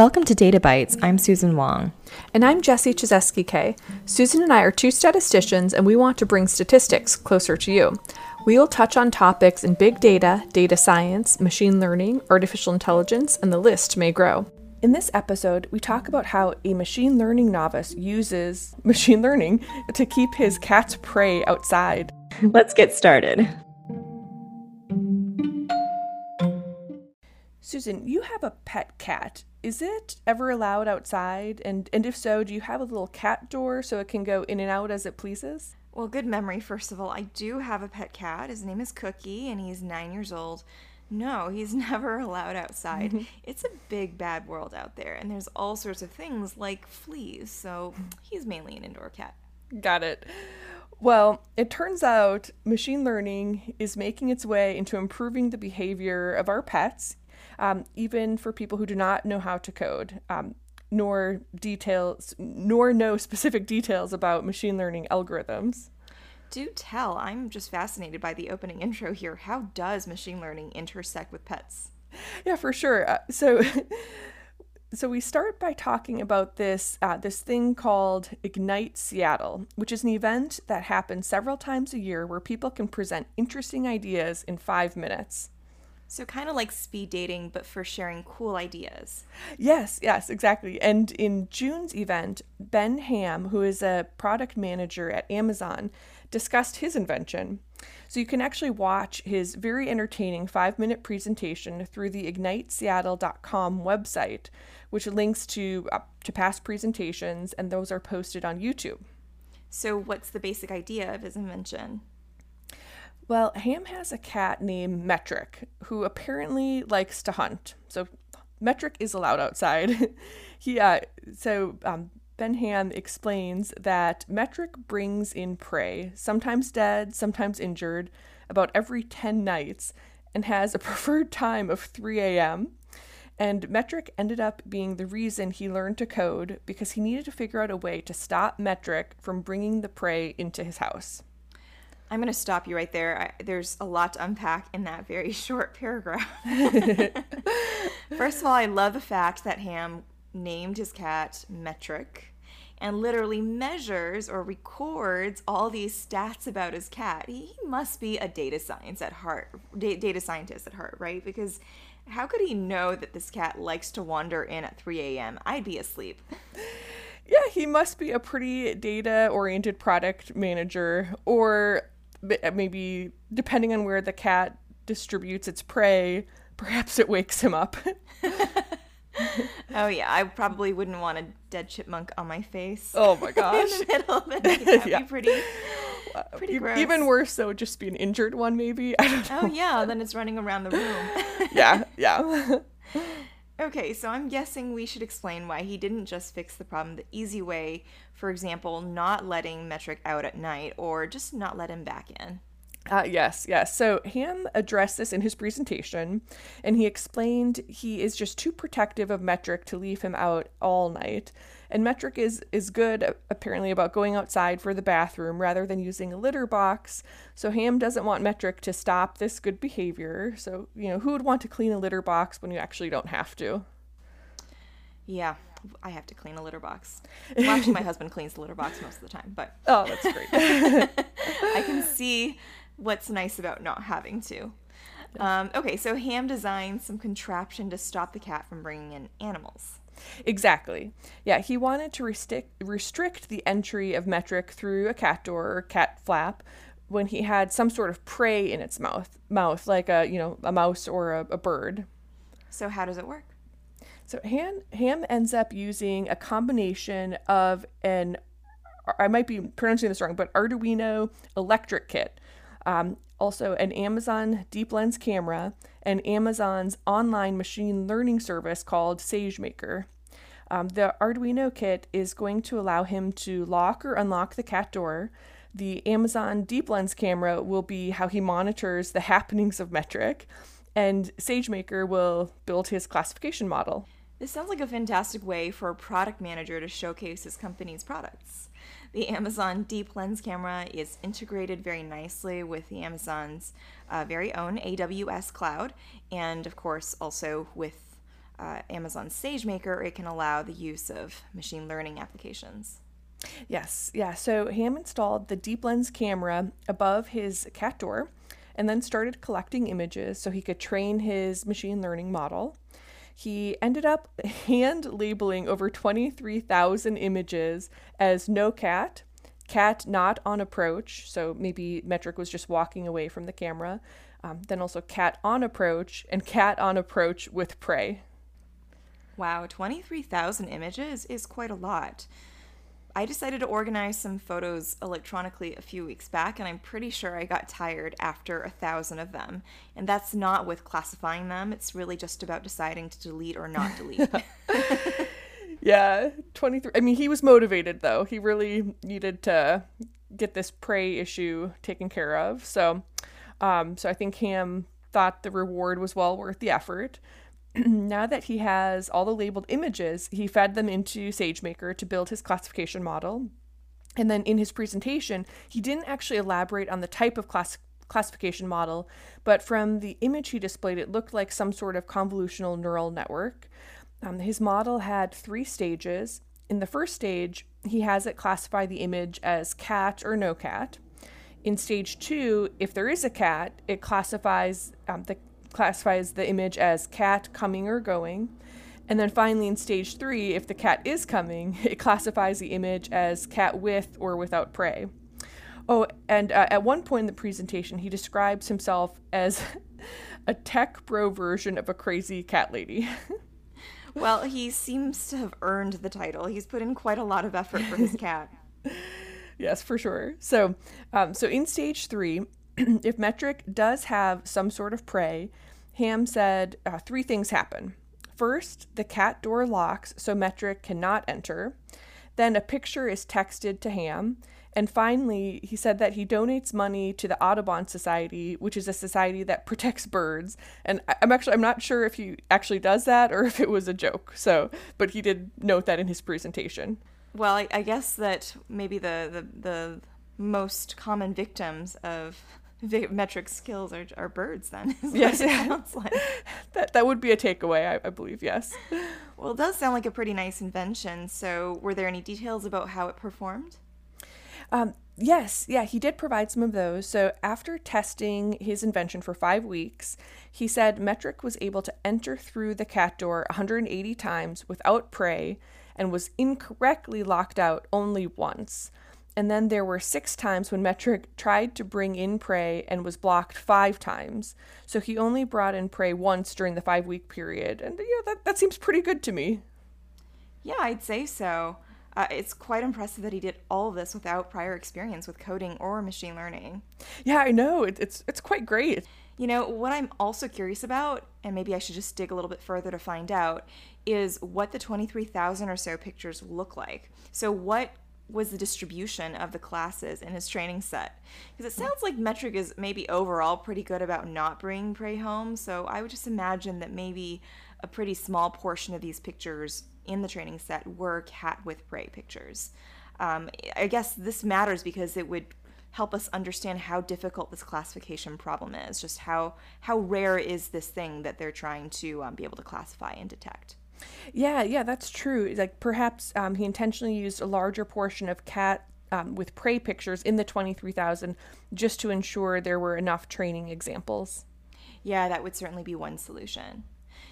Welcome to Data Bytes. I'm Susan Wong. And I'm Jessie Chizeski K. Susan and I are two statisticians, and we want to bring statistics closer to you. We will touch on topics in big data, data science, machine learning, artificial intelligence, and the list may grow. In this episode, we talk about how a machine learning novice uses machine learning to keep his cat's prey outside. Let's get started. Susan, you have a pet cat. Is it ever allowed outside? And and if so, do you have a little cat door so it can go in and out as it pleases? Well, good memory, first of all. I do have a pet cat. His name is Cookie, and he's nine years old. No, he's never allowed outside. Mm-hmm. It's a big, bad world out there, and there's all sorts of things like fleas, so he's mainly an indoor cat. Got it. Well, it turns out machine learning is making its way into improving the behavior of our pets, um, even for people who do not know how to code, um, nor details, nor know specific details about machine learning algorithms. Do tell. I'm just fascinated by the opening intro here. How does machine learning intersect with pets? Yeah, for sure. Uh, so. so we start by talking about this uh, this thing called Ignite Seattle, which is an event that happens several times a year where people can present interesting ideas in five minutes. So kind of like speed dating, but for sharing cool ideas. Yes, yes, exactly. And in June's event, Ben Hamm, who is a product manager at Amazon, discussed his invention. So you can actually watch his very entertaining five minute presentation through the igniteseattle.com website, which links to, uh, to past presentations, and those are posted on YouTube. So, what's the basic idea of his invention? Well, Hamm has a cat named Metric who apparently likes to hunt. So Metric is allowed outside. he uh, so um, Ben Hamm explains that Metric brings in prey, sometimes dead, sometimes injured, about every 10 nights, and has a preferred time of 3 a.m. And Metric ended up being the reason he learned to code because he needed to figure out a way to stop Metric from bringing the prey into his house. I'm going to stop you right there. I, there's a lot to unpack in that very short paragraph. First of all, I love the fact that Hamm named his cat Metric and literally measures or records all these stats about his cat. He must be a data science at heart, data scientist at heart, right? Because how could he know that this cat likes to wander in at 3 a.m.? I'd be asleep. Yeah, he must be a pretty data oriented product manager or Uh, maybe depending on where the cat distributes its prey, perhaps it wakes him up. oh yeah, I probably wouldn't want a dead chipmunk on my face. Oh my gosh! in the middle that'd yeah. be pretty, pretty gross. Even worse, though, just be an injured one, maybe. I don't oh, know. Oh yeah, then it's running around the room. yeah, yeah. Okay, so I'm guessing we should explain why he didn't just fix the problem the easy way, for example, not letting Metric out at night or just not let him back in. Uh, yes, yes. So Hamm addressed this in his presentation, and he explained he is just too protective of Metric to leave him out all night. And Metric is is good apparently about going outside for the bathroom rather than using a litter box. So Hamm doesn't want Metric to stop this good behavior. So you know who would want to clean a litter box when you actually don't have to? Yeah, I have to clean a litter box. Well, actually, my husband cleans the litter box most of the time, but oh, that's great. I can see what's nice about not having to. Um, okay, so Hamm designed some contraption to stop the cat from bringing in animals. Exactly. Yeah, he wanted to restrict restrict the entry of metric through a cat door or cat flap when he had some sort of prey in its mouth, mouth like a you know a mouse or a, a bird. So how does it work? So Hamm Hamm ends up using a combination of an I might be pronouncing this wrong, but Arduino electric kit, um, also an Amazon DeepLens camera, and Amazon's online machine learning service called SageMaker. Um, the Arduino kit is going to allow him to lock or unlock the cat door. The Amazon DeepLens camera will be how he monitors the happenings of Metric, and SageMaker will build his classification model. This sounds like a fantastic way for a product manager to showcase his company's products. The Amazon DeepLens camera is integrated very nicely with the Amazon's uh, very own AWS cloud, and of course, also with uh, Amazon SageMaker, it can allow the use of machine learning applications. Yes, yeah. So Hamm installed the DeepLens camera above his cat door and then started collecting images so he could train his machine learning model. He ended up hand labeling over 23,000 images as no cat, cat not on approach, so maybe Metric was just walking away from the camera, um, then also cat on approach, and cat on approach with prey. Wow, 23,000 images is quite a lot. I decided to organize some photos electronically a few weeks back, and I'm pretty sure I got tired after a thousand of them. And that's not with classifying them, it's really just about deciding to delete or not delete. yeah, 23. I mean, he was motivated, though. He really needed to get this prey issue taken care of. So, um, so I think Hamm thought the reward was well worth the effort. now that he has all the labeled images, he fed them into SageMaker to build his classification model. And then in his presentation, he didn't actually elaborate on the type of class- classification model, but from the image he displayed, it looked like some sort of convolutional neural network. Um, his model had three stages. In the first stage, he has it classify the image as cat or no cat. In stage two, if there is a cat, it classifies um, the classifies the image as cat coming or going. And then finally, in stage three, if the cat is coming, it classifies the image as cat with or without prey. Oh, and uh, at one point in the presentation, he describes himself as a tech bro version of a crazy cat lady. well, he seems to have earned the title. He's put in quite a lot of effort for his cat. yes, for sure. So, um, so in stage three, if Metric does have some sort of prey, Hamm said uh, three things happen. First, the cat door locks so Metric cannot enter. Then a picture is texted to Hamm. And finally, he said that he donates money to the Audubon Society, which is a society that protects birds. And I'm actually I'm not sure if he actually does that or if it was a joke. So, but he did note that in his presentation. Well, I, I guess that maybe the, the the most common victims of metric skills are, are birds then yes. like. that that would be a takeaway I, I believe yes. Well it does sound like a pretty nice invention. So were there any details about how it performed? Um, yes. Yeah he did provide some of those. So after testing his invention for five weeks he said metric was able to enter through the cat door 180 times without prey and was incorrectly locked out only once and then there were six times when Metric tried to bring in prey and was blocked five times. So he only brought in prey once during the five week period. And yeah, that, that seems pretty good to me. Yeah, I'd say so. Uh, it's quite impressive that he did all of this without prior experience with coding or machine learning. Yeah, I know. It, it's it's quite great. You know, what I'm also curious about, and maybe I should just dig a little bit further to find out, is what the 23,000 or so pictures look like. So, what was the distribution of the classes in his training set. Because it sounds like Metric is maybe overall pretty good about not bringing prey home, so I would just imagine that maybe a pretty small portion of these pictures in the training set were cat with prey pictures. Um, I guess this matters because it would help us understand how difficult this classification problem is. Just how how rare is this thing that they're trying to um, be able to classify and detect. Yeah, yeah, that's true. Like perhaps um, he intentionally used a larger portion of cat um, with prey pictures in the 23,000 just to ensure there were enough training examples. Yeah, that would certainly be one solution.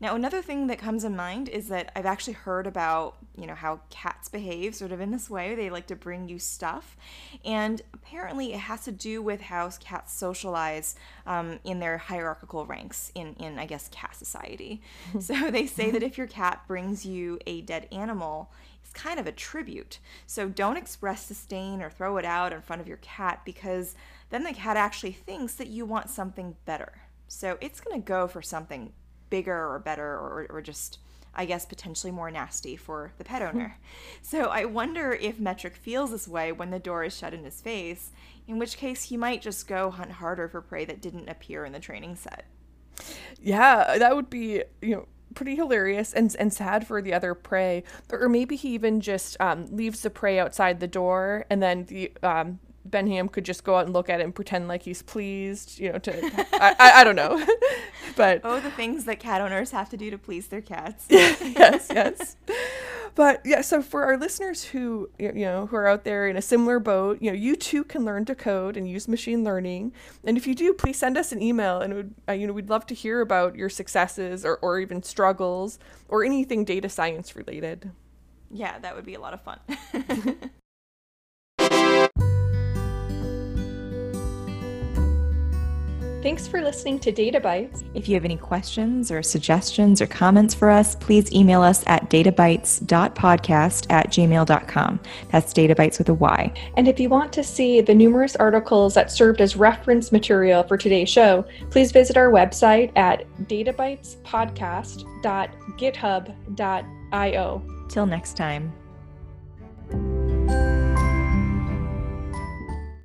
Now, another thing that comes in mind is that I've actually heard about, you know, how cats behave sort of in this way. They like to bring you stuff. And apparently it has to do with how cats socialize um, in their hierarchical ranks in, in, I guess, cat society. so they say that if your cat brings you a dead animal, it's kind of a tribute. So don't express disdain or throw it out in front of your cat because then the cat actually thinks that you want something better. So it's going to go for something bigger or better or, or just I guess potentially more nasty for the pet owner. so I wonder if Metric feels this way when the door is shut in his face, in which case he might just go hunt harder for prey that didn't appear in the training set. Yeah, that would be, you know, pretty hilarious and and sad for the other prey. Or maybe he even just um, leaves the prey outside the door and then the um, Ben Hamm could just go out and look at it and pretend like he's pleased, you know, to I, I, I don't know. but oh, the things that cat owners have to do to please their cats. yes, yes. But yeah, so for our listeners who you know who are out there in a similar boat, you know, you too can learn to code and use machine learning. And if you do, please send us an email, and would, uh, you know we'd love to hear about your successes or, or even struggles or anything data science related. Yeah, that would be a lot of fun. Thanks for listening to Data Bytes. If you have any questions or suggestions or comments for us, please email us at databytes.podcast at gmail.com. That's databytes with a Y. And if you want to see the numerous articles that served as reference material for today's show, please visit our website at databytespodcast.github.io. Till next time.